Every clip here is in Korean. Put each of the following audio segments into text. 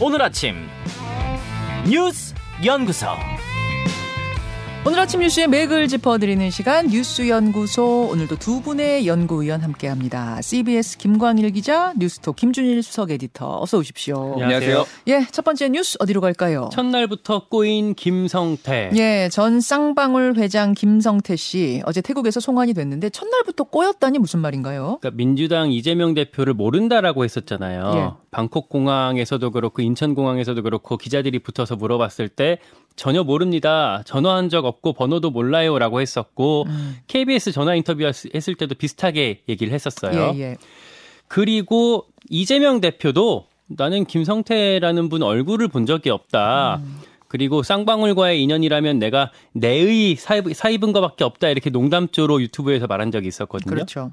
오늘 아침 뉴스 연구소. 오늘 아침 뉴스의 맥을 짚어드리는 시간 뉴스 연구소 오늘도 두 분의 연구위원 함께합니다. CBS 김광일 기자, 뉴스톡 김준일 수석 에디터 어서 오십시오. 안녕하세요. 예, 첫 번째 뉴스 어디로 갈까요? 첫날부터 꼬인 김성태. 예, 전 쌍방울 회장 김성태 씨 어제 태국에서 송환이 됐는데 첫날부터 꼬였다니 무슨 말인가요? 그러니까 민주당 이재명 대표를 모른다라고 했었잖아요. 예. 방콕 공항에서도 그렇고 인천 공항에서도 그렇고 기자들이 붙어서 물어봤을 때 전혀 모릅니다. 전화한 적 없고 번호도 몰라요라고 했었고 음. KBS 전화 인터뷰 했을 때도 비슷하게 얘기를 했었어요. 예, 예. 그리고 이재명 대표도 나는 김성태라는 분 얼굴을 본 적이 없다. 음. 그리고 쌍방울과의 인연이라면 내가 내의 사입, 사입은 것밖에 없다 이렇게 농담조로 유튜브에서 말한 적이 있었거든요. 그렇죠.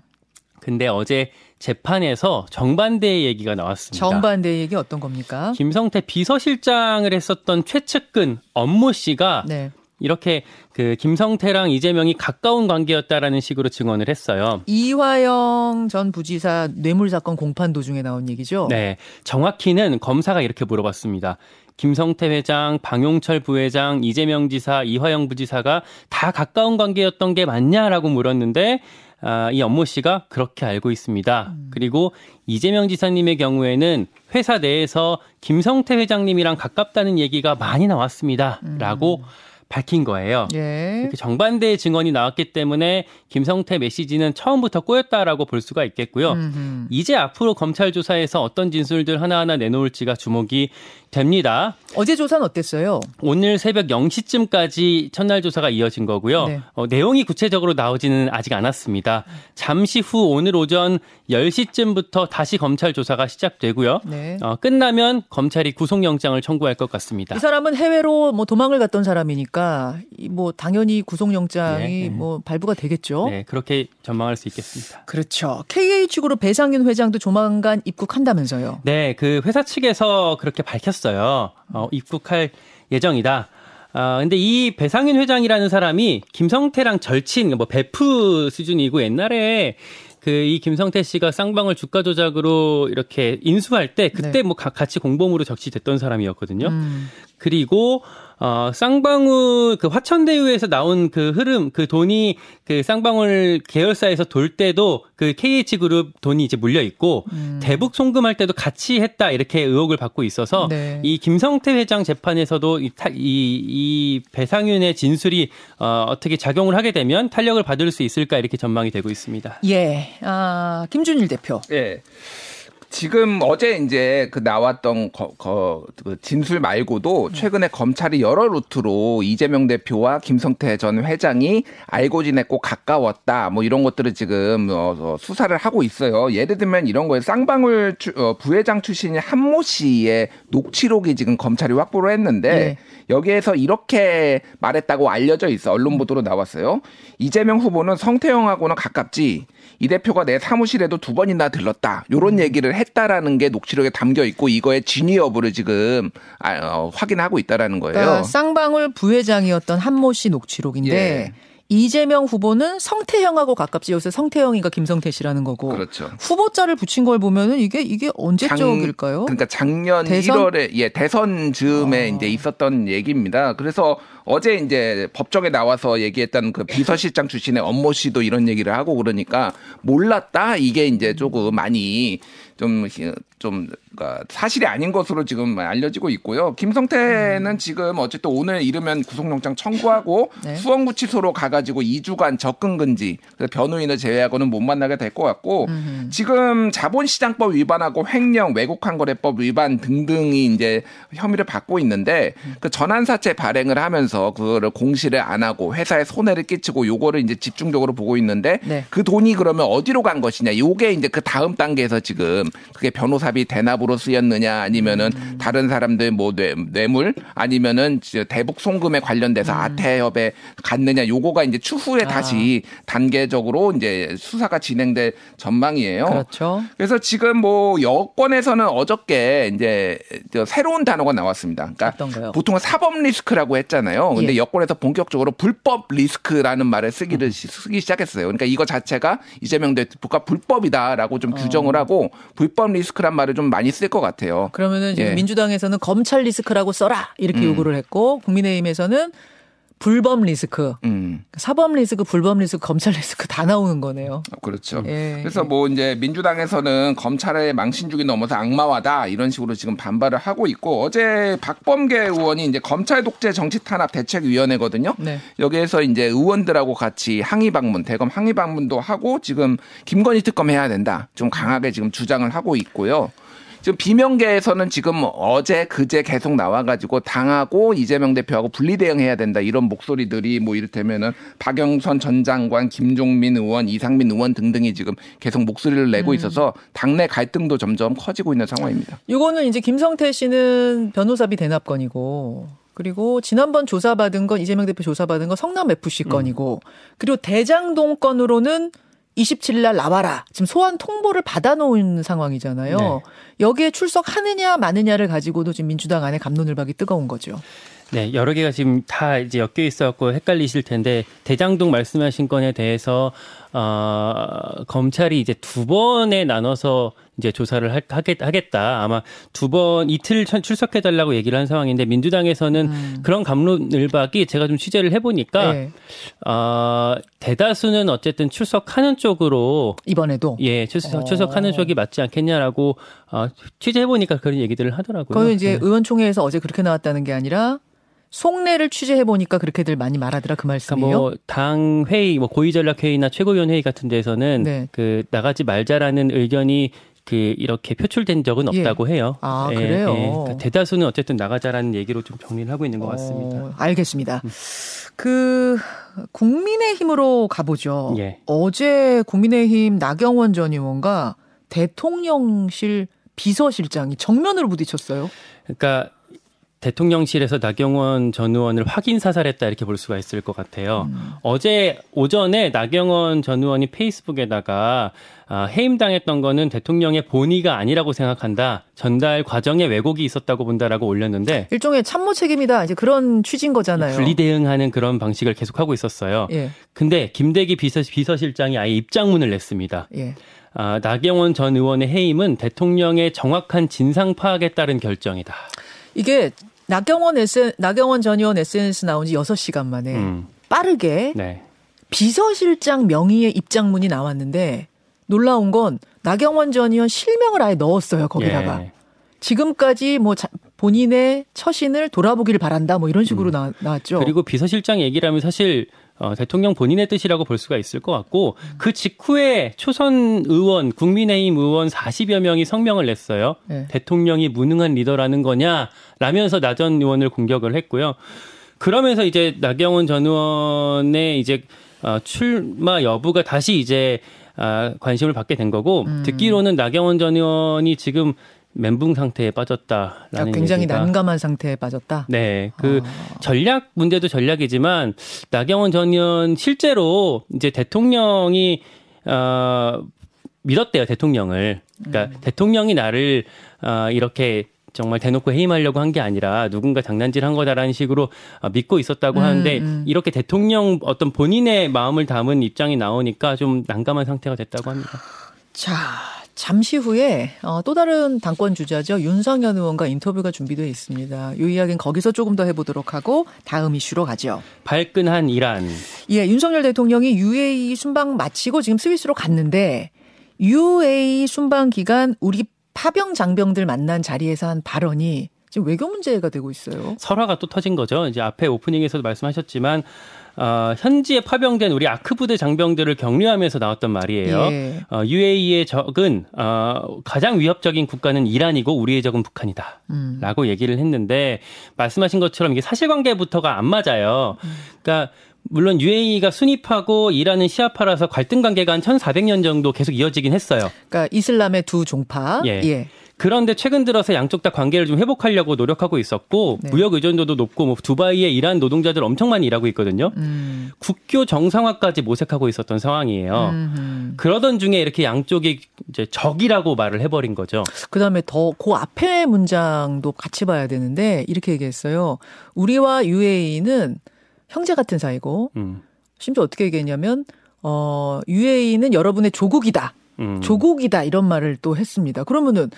근데 어제 재판에서 정반대의 얘기가 나왔습니다. 정반대 얘기 어떤 겁니까? 김성태 비서실장을 했었던 최측근 업모 씨가 네. 이렇게 그 김성태랑 이재명이 가까운 관계였다라는 식으로 증언을 했어요. 이화영 전 부지사 뇌물 사건 공판 도중에 나온 얘기죠. 네. 정확히는 검사가 이렇게 물어봤습니다. 김성태 회장, 방용철 부회장, 이재명 지사, 이화영 부지사가 다 가까운 관계였던 게 맞냐라고 물었는데 아, 이 업모 씨가 그렇게 알고 있습니다. 음. 그리고 이재명 지사님의 경우에는 회사 내에서 김성태 회장님이랑 가깝다는 얘기가 많이 나왔습니다. 라고 밝힌 거예요. 음. 예. 이렇게 정반대의 증언이 나왔기 때문에 김성태 메시지는 처음부터 꼬였다라고 볼 수가 있겠고요. 음흠. 이제 앞으로 검찰 조사에서 어떤 진술들 하나하나 내놓을지가 주목이 됩니다. 어제 조사는 어땠어요? 오늘 새벽 0시쯤까지 첫날 조사가 이어진 거고요. 네. 어, 내용이 구체적으로 나오지는 아직 않았습니다. 잠시 후 오늘 오전 10시쯤부터 다시 검찰 조사가 시작되고요. 네. 어, 끝나면 검찰이 구속영장을 청구할 것 같습니다. 이 사람은 해외로 뭐 도망을 갔던 사람이니까 이뭐 당연히 구속영장이 네, 네. 뭐 발부가 되겠죠. 네, 그렇게 전망할 수 있겠습니다. 그렇죠. KH그룹 배상윤 회장도 조만간 입국한다면서요. 네, 그 회사 측에서 그렇게 밝혔어요. 어, 입국할 예정이다. 아, 근데 이 배상윤 회장이라는 사람이 김성태랑 절친, 뭐 베프 수준이고 옛날에 그이 김성태 씨가 쌍방울 주가 조작으로 이렇게 인수할 때 그때 네. 뭐 가- 같이 공범으로 적시됐던 사람이었거든요. 음. 그리고 어 쌍방울 그 화천대유에서 나온 그 흐름 그 돈이 그 쌍방울 계열사에서 돌 때도 그 KH 그룹 돈이 이제 물려 있고 음. 대북 송금할 때도 같이 했다 이렇게 의혹을 받고 있어서 네. 이 김성태 회장 재판에서도 이, 타- 이, 이 배상윤의 진술이 어, 어떻게 작용을 하게 되면 탄력을 받을 수 있을까 이렇게 전망이 되고 있습니다. 예. 아, 김준일 대표. 예. 지금 어제 이제 그 나왔던 거, 거, 그 진술 말고도 최근에 검찰이 여러 루트로 이재명 대표와 김성태 전 회장이 알고 지냈고 가까웠다 뭐 이런 것들을 지금 어, 어, 수사를 하고 있어요. 예를 들면 이런 거예요. 쌍방울 주- 어, 부회장 출신인 한모 씨의 녹취록이 지금 검찰이 확보를 했는데 예. 여기에서 이렇게 말했다고 알려져 있어. 언론 보도로 나왔어요. 이재명 후보는 성태형하고는 가깝지. 이 대표가 내 사무실에도 두 번이나 들렀다. 요런 얘기를 했다라는 게 녹취록에 담겨 있고 이거의 진위 여부를 지금 아, 어, 확인하고 있다라는 거예요. 그러니까 쌍방울 부회장이었던 한모 씨 녹취록인데 예. 이재명 후보는 성태형하고 가깝지 요새 성태형이가 김성태 씨라는 거고 그렇죠. 후보자를 붙인 걸 보면은 이게 이게 언제적일까요? 그러니까 작년 대선? 1월에 예 대선 즈음에 어. 이제 있었던 얘기입니다. 그래서 어제 이제 법정에 나와서 얘기했던 그 비서실장 출신의 업모 씨도 이런 얘기를 하고 그러니까 몰랐다 이게 이제 조금 많이 좀 좀 그러니까 사실이 아닌 것으로 지금 알려지고 있고요. 김성태는 지금 어쨌든 오늘 이르면 구속영장 청구하고 네. 수원구치소로 가가지고 2주간 접근 금지 그래서 변호인을 제외하고는 못 만나게 될 것 같고 음흠. 지금 자본시장법 위반하고 횡령 외국환거래법 위반 등등이 이제 혐의를 받고 있는데 그 전환사채 발행을 하면서 그거를 공시를 안 하고 회사에 손해를 끼치고 요거를 이제 집중적으로 보고 있는데 네. 그 돈이 그러면 어디로 간 것이냐 요게 이제 그 다음 단계에서 지금 그게 변호사비 대납으로 쓰였느냐 아니면은 다른 사람들 뭐 뇌, 뇌물 아니면은 대북 송금에 관련돼서 아태협에 갔느냐 요거가 이제 추후에 아. 다시 단계적으로 이제 수사가 진행될 전망이에요. 그렇죠. 그래서 지금 뭐 여권에서는 어저께 이제 저 새로운 단어가 나왔습니다. 그러니까? 보통은 사법 리스크라고 했잖아요. 근데 예. 여권에서 본격적으로 불법 리스크라는 말을 쓰기를 시- 쓰기 시작했어요. 그러니까 이거 자체가 이재명 대표가 불법이다라고 좀 규정을 하고 불법 리스크란 말을 좀 많이 쓸 것 같아요. 그러면은 지금 예. 민주당에서는 검찰 리스크라고 써라 이렇게 음. 요구를 했고 국민의힘에서는 불법 리스크, 음. 사법 리스크, 불법 리스크, 검찰 리스크 다 나오는 거네요. 그렇죠. 예. 그래서 뭐 이제 민주당에서는 검찰의 망신주기 넘어서 악마화다 이런 식으로 지금 반발을 하고 있고 어제 박범계 의원이 이제 검찰 독재 정치 탄압 대책위원회거든요. 네. 여기에서 이제 의원들하고 같이 항의 방문, 대검 항의 방문도 하고 지금 김건희 특검 해야 된다. 좀 강하게 지금 주장을 하고 있고요. 지금 비명계에서는 지금 어제 그제 계속 나와가지고 당하고 이재명 대표하고 분리 대응해야 된다 이런 목소리들이 뭐 이를테면은 박영선 전 장관, 김종민 의원, 이상민 의원 등등이 지금 계속 목소리를 내고 있어서 당내 갈등도 점점 커지고 있는 상황입니다. 이거는 이제 김성태 씨는 변호사비 대납건이고 그리고 지난번 조사받은 건 이재명 대표 조사받은 건 성남 FC 건이고 그리고 대장동 건으로는 27일 날 나와라. 지금 소환 통보를 받아놓은 상황이잖아요. 네. 여기에 출석하느냐 마느냐를 가지고도 지금 민주당 안에 감론을박이 뜨거운 거죠. 네, 여러 개가 지금 다 이제 엮여 있어갖고 헷갈리실 텐데 대장동 말씀하신 건에 대해서 어, 검찰이 이제 두 번에 나눠서 이제 조사를 할- 하겠, 하겠다. 아마 두 번 이틀 천- 출석해 달라고 얘기를 한 상황인데 민주당에서는 그런 감론을박이 제가 좀 취재를 해보니까 네. 어, 대다수는 어쨌든 출석하는 쪽으로 이번에도. 예 출석 어. 출석하는 쪽이 맞지 않겠냐라고 어, 취재해보니까 그런 얘기들을 하더라고요. 그거는 이제 네. 의원총회에서 어제 그렇게 나왔다는 게 아니라 속내를 취재해 보니까 그렇게들 많이 말하더라 그 말씀이요. 그러니까 뭐당 회의, 뭐 고위 전략 회의나 최고위원 회의 같은 데서는 네. 그 나가지 말자라는 의견이 그 이렇게 표출된 적은 예. 없다고 해요. 아, 그래요? 그러니까 대다수는 어쨌든 나가자라는 얘기로 좀 정리를 하고 있는 것 같습니다. 어, 알겠습니다. 그 국민의힘으로 가보죠. 예. 어제 국민의힘 나경원 전 의원과 대통령실 비서실장이 정면으로 부딪혔어요. 그러니까 대통령실에서 나경원 전 의원을 확인 사살했다 이렇게 볼 수가 있을 것 같아요. 음. 어제 오전에 나경원 전 의원이 페이스북에다가 아, 해임당했던 거는 대통령의 본의가 아니라고 생각한다. 전달 과정에 왜곡이 있었다고 본다라고 올렸는데 일종의 참모 책임이다. 이제 그런 취지인 거잖아요. 분리 대응하는 그런 방식을 계속하고 있었어요. 예, 근데 김대기 비서, 비서실장이 아예 입장문을 냈습니다. 예. 아, 나경원 전 의원의 해임은 대통령의 정확한 진상 파악에 따른 결정이다. 이게 나경원 S 나경원 전 의원 SNS 나온 지 6시간 만에 음, 빠르게 네. 비서실장 명의의 입장문이 나왔는데 놀라운 건 나경원 전 의원 실명을 아예 넣었어요 거기다가 예. 지금까지 뭐 자- 본인의 처신을 돌아보기를 바란다 뭐 이런 식으로 나, 나왔죠. 음. 그리고 비서실장 얘기를 하면 사실 어, 대통령 본인의 뜻이라고 볼 수가 있을 것 같고 그 직후에 초선 의원, 국민의힘 의원 40여 명이 성명을 냈어요. 네. 대통령이 무능한 리더라는 거냐 라면서 나 전 의원을 공격을 했고요. 그러면서 이제 나경원 전 의원의 이제 어, 출마 여부가 다시 이제 아, 관심을 받게 된 거고 음. 듣기로는 나경원 전 의원이 지금 멘붕 상태에 빠졌다라는 아, 굉장히 얘기가 난감한 상태에 빠졌다. 네, 그 아. 전략 문제도 전략이지만 나경원 전 의원 실제로 이제 대통령이 어 믿었대요 대통령을. 그러니까 대통령이 나를 어 이렇게 정말 대놓고 해임하려고 한 게 아니라 누군가 장난질한 거다라는 식으로 어, 믿고 있었다고 음, 하는데 음. 이렇게 대통령 어떤 본인의 마음을 담은 입장이 나오니까 좀 난감한 상태가 됐다고 합니다. 자, 잠시 후에 어, 또 다른 당권 주자죠. 윤석열 의원과 인터뷰가 준비되어 있습니다. 이 이야기는 거기서 조금 더 해보도록 하고 다음 이슈로 가죠. 발끈한 이란. 예, 윤석열 대통령이 UAE 순방 마치고 지금 스위스로 갔는데 UAE 순방 기간 우리 파병 장병들 만난 자리에서 한 발언이 지금 외교 문제가 되고 있어요. 설화가 또 터진 거죠. 이제 앞에 오프닝에서도 말씀하셨지만 어, 현지에 파병된 우리 아크 부대 장병들을 격려하면서 나왔던 말이에요. 예. 어, UAE의 적은 어, 가장 위협적인 국가는 이란이고 우리의 적은 북한이다. 음. 라고 얘기를 했는데 말씀하신 것처럼 이게 사실관계부터가 안 맞아요. 음. 그러니까 물론 UAE가 순위파고 이란은 시아파라서 갈등 관계가 한 1400년 정도 계속 이어지긴 했어요. 그러니까 이슬람의 두 종파. 예. 예. 그런데 최근 들어서 양쪽 다 관계를 좀 회복하려고 노력하고 있었고 네. 무역 의존도도 높고 뭐 두바이에 이란 노동자들 엄청 많이 일하고 있거든요. 국교 정상화까지 모색하고 있었던 상황이에요. 음. 그러던 중에 이렇게 양쪽이 이제 적이라고 말을 해버린 거죠. 그다음에 더 그 앞에 문장도 같이 봐야 되는데 이렇게 얘기했어요. 우리와 UAE는 형제 같은 사이고 음. 심지어 어떻게 얘기했냐면 어 UAE는 여러분의 조국이다. 음. 조국이다 이런 말을 또 했습니다. 그러면은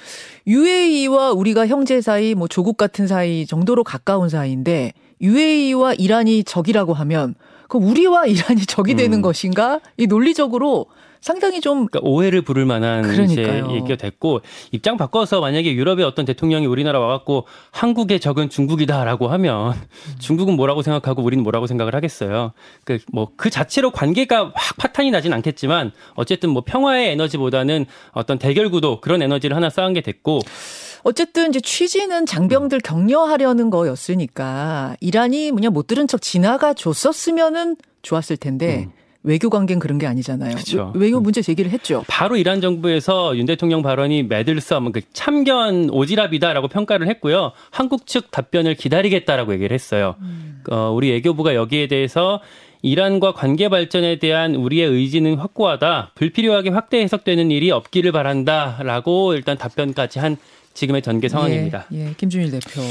UAE와 우리가 형제 사이 뭐 조국 같은 사이 정도로 가까운 사이인데 UAE와 이란이 적이라고 하면 그 우리와 이란이 적이 되는 음. 것인가? 이 논리적으로 상당히 좀 그러니까 오해를 부를 만한 이제 그러니까요. 얘기가 됐고 입장 바꿔서 만약에 유럽의 어떤 대통령이 우리나라 와갖고 한국의 적은 중국이다라고 하면 중국은 뭐라고 생각하고 우리는 뭐라고 생각을 하겠어요. 그 뭐 그 자체로 관계가 확 파탄이 나진 않겠지만 어쨌든 뭐 평화의 에너지보다는 어떤 대결 구도 그런 에너지를 하나 쌓은 게 됐고 어쨌든 이제 취지는 장병들 격려하려는 거였으니까 이란이 뭐냐 못 들은 척 지나가 줬었으면은 좋았을 텐데 외교 관계는 그런 게 아니잖아요. 음. 그쵸. 외- 외교 문제 제기를 했죠. 바로 이란 정부에서 윤 대통령 발언이 매들섬 그 참견 오지랖이다라고 평가를 했고요. 한국 측 답변을 기다리겠다라고 얘기를 했어요. 어, 우리 외교부가 여기에 대해서 이란과 관계 발전에 대한 우리의 의지는 확고하다. 불필요하게 확대 해석되는 일이 없기를 바란다라고 일단 답변까지 한 지금의 전개 상황입니다. 예, 예, 김준일 대표.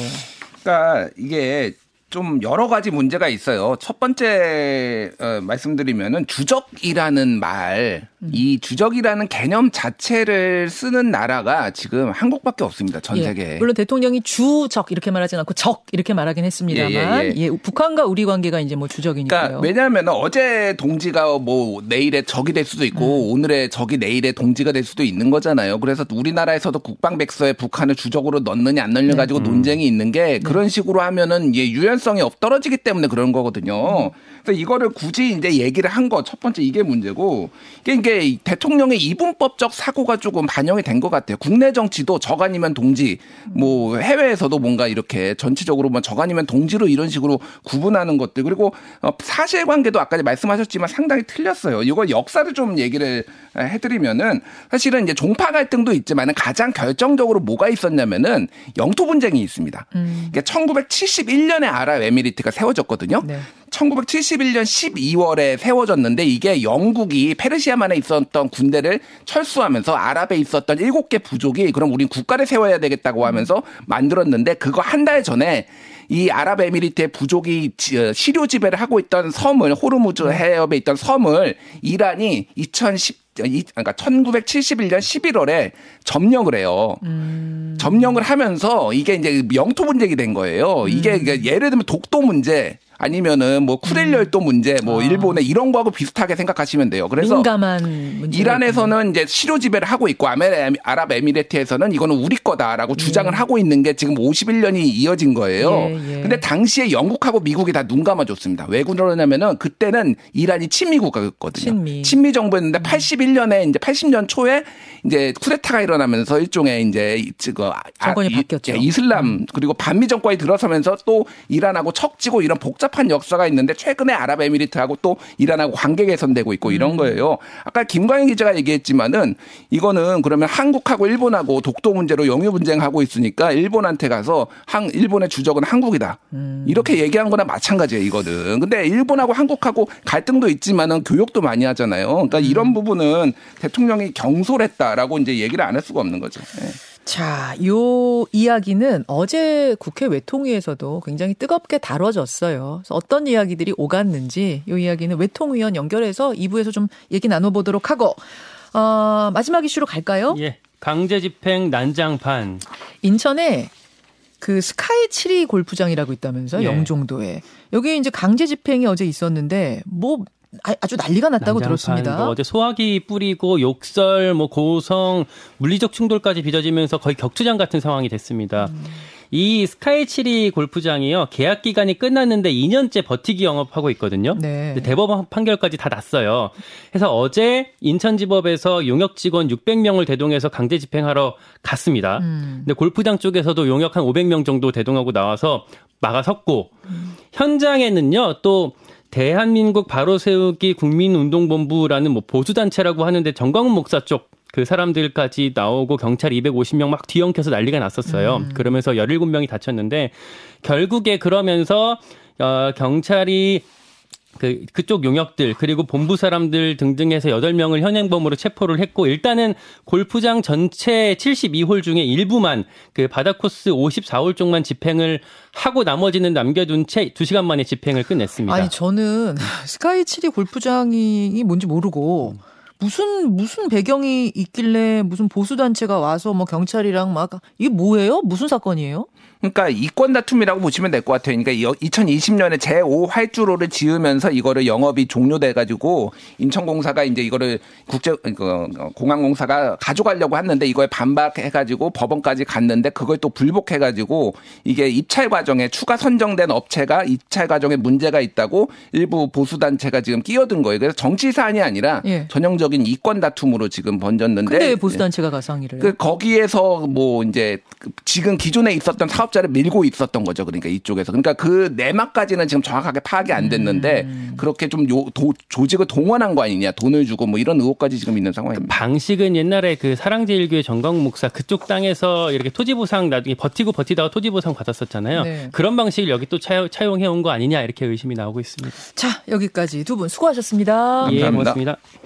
그러니까 이게 좀 여러 가지 문제가 있어요. 첫 번째 어, 말씀드리면은 주적이라는 말, 이 주적이라는 개념 자체를 쓰는 나라가 지금 한국밖에 없습니다. 전 예, 세계에. 물론 대통령이 주적 이렇게 말하진 않고 적 이렇게 말하긴 했습니다만 예, 예, 예, 예. 북한과 우리 관계가 이제 뭐 주적이니까요. 그러니까 왜냐하면 어제 동지가 뭐 내일의 적이 될 수도 있고 오늘의 적이 내일의 동지가 될 수도 있는 거잖아요. 그래서 우리나라에서도 국방백서에 북한을 주적으로 넣느냐 안 넣느냐 가지고 논쟁이 있는 게 그런 식으로 하면은 유연성이 없 떨어지기 때문에 그런 거거든요. 그래서 이거를 굳이 이제 얘기를 한 거 첫 번째 이게 문제고 이게, 이게 대통령의 이분법적 사고가 조금 반영이 된 것 같아요. 국내 정치도 적 아니면 동지, 뭐 해외에서도 뭔가 이렇게 전체적으로 뭐적 아니면 동지로 이런 식으로 구분하는 것들 그리고 어, 사실관계도 아까 말씀하셨지만 상당히 틀렸어요. 이거 역사를 좀 얘기를 해드리면은 사실은 이제 종파 갈등도 있지만 가장 결정적으로 뭐가 있었냐면은 영토 분쟁이 있습니다. 이게 1971년에 아랍 에미리트가 세워졌거든요. 네. 1971년 12월에 세워졌는데 이게 영국이 페르시아만에 있었던 군대를 철수하면서 아랍에 있었던 7개 부족이 그럼 우린 국가를 세워야 되겠다고 하면서 만들었는데 그거 한 달 전에 이 아랍에미리트의 부족이 지- 어, 시료 지배를 하고 있던 섬을 호르무즈 해협에 있던 섬을 이란이 2010 이- 그러니까 1971년 11월에 점령을 해요. 점령을 하면서 이게 이제 영토 분쟁이 된 거예요. 이게 이게 예를 들면 독도 문제 아니면은 뭐 쿠렐 열도 문제 뭐 일본의 이런 거하고 비슷하게 생각하시면 돼요. 그래서. 이란에서는 이제 시료 지배를 하고 있고 아랍에미레트에서는 이거는 우리 거다라고 주장을 하고 있는 게 지금 51년이 이어진 거예요. 예, 예. 근데 당시에 영국하고 미국이 다 눈 감아줬습니다. 왜 그러냐면은 그때는 이란이 친미 국가였거든요. 친미. 정부였는데 81년에 이제 80년 초에 이제 쿠데타가 일어나면서 일종의 이제 이- 그 아- 정권이 이- 바뀌었죠. 예, 이슬람 그리고 반미 정권이 들어서면서 또 이란하고 척지고 이런 복잡 한 역사가 있는데 최근에 아랍에미리트하고 또 이란하고 관계 개선되고 있고 이런 음. 거예요. 아까 김광희 기자가 얘기했지만은 이거는 그러면 한국하고 일본하고 독도 문제로 영유 분쟁하고 있으니까 일본한테 가서 한 일본의 주적은 한국이다. 음. 이렇게 얘기한 거나 마찬가지예요, 이거는. 근데 일본하고 한국하고 갈등도 있지만은 교역도 많이 하잖아요. 그러니까 음. 이런 부분은 대통령이 경솔했다라고 이제 얘기를 안 할 수가 없는 거죠. 예. 자, 요 이야기는 어제 국회 외통위에서도 굉장히 뜨겁게 다뤄졌어요. 그래서 어떤 이야기들이 오갔는지 요 이야기는 외통위원 연결해서 2부에서 좀 얘기 나눠보도록 하고 어, 마지막 이슈로 갈까요? 예. 강제 집행 난장판. 인천에 그 스카이 7리 골프장이라고 있다면서 예. 영종도에 여기 이제 강제 집행이 어제 있었는데 뭐 아- 아주 난리가 났다고 들었습니다. 뭐 어제 소화기 뿌리고 욕설, 뭐 고성, 물리적 충돌까지 빚어지면서 거의 격투장 같은 상황이 됐습니다. 음. 이 스카이치리 골프장이요 계약 기간이 끝났는데 2년째 버티기 영업하고 있거든요. 네. 대법원 판결까지 다 났어요. 그래서 어제 인천지법에서 용역 직원 600명을 대동해서 강제 집행하러 갔습니다. 음. 근데 골프장 쪽에서도 용역 한 500명 정도 대동하고 나와서 막아섰고 현장에는요 또 대한민국 바로 세우기 국민운동본부라는 뭐 보수단체라고 하는데 정광훈 목사 쪽 그 사람들까지 나오고 경찰 250명 막 뒤엉켜서 난리가 났었어요. 그러면서 17명이 다쳤는데 결국에 그러면서 어, 경찰이 그 그쪽 용역들 그리고 본부 사람들 등등해서 8명을 현행범으로 체포를 했고 일단은 골프장 전체 72홀 중에 일부만 그 바다 코스 54홀 쪽만 집행을 하고 나머지는 남겨둔 채 2시간 만에 집행을 끝냈습니다. 아니 저는 스카이치리 골프장이 뭔지 모르고 무슨 무슨 배경이 있길래 무슨 보수 단체가 와서 뭐 경찰이랑 막 이게 뭐예요? 무슨 사건이에요? 그러니까 이권 다툼이라고 보시면 될 것 같아요. 그러니까 2020년에 제5 활주로를 지으면서 이거를 영업이 종료돼 가지고 인천공사가 이제 이거를 국제 그 공항공사가 가져가려고 했는데 이거에 반박해 가지고 법원까지 갔는데 그걸 또 불복해 가지고 이게 입찰 과정에 추가 선정된 업체가 입찰 과정에 문제가 있다고 일부 보수 단체가 지금 끼어든 거예요. 그래서 정치 사안이 아니라 예. 전형적인 이권 다툼으로 지금 번졌는데 근데 왜 보수 단체가 해요? 그 거기에서 뭐 이제 지금 기존에 있었던 사업자 를 밀고 있었던 거죠. 그러니까 이쪽에서. 그러니까 그 내막까지는 지금 정확하게 파악이 안 됐는데 음. 그렇게 좀 요, 도, 조직을 동원한 거 아니냐. 돈을 주고 뭐 이런 의혹까지 지금 있는 상황입니다. 방식은 옛날에 그 사랑제일교회 정광 목사 그쪽 땅에서 이렇게 토지 보상 나중에 버티고 버티다가 토지 보상 받았었잖아요. 네. 그런 방식을 여기 또 차용, 차용해 온 거 아니냐 이렇게 의심이 나오고 있습니다. 자 여기까지 두 분 수고하셨습니다. 예, 감사합니다. 고맙습니다.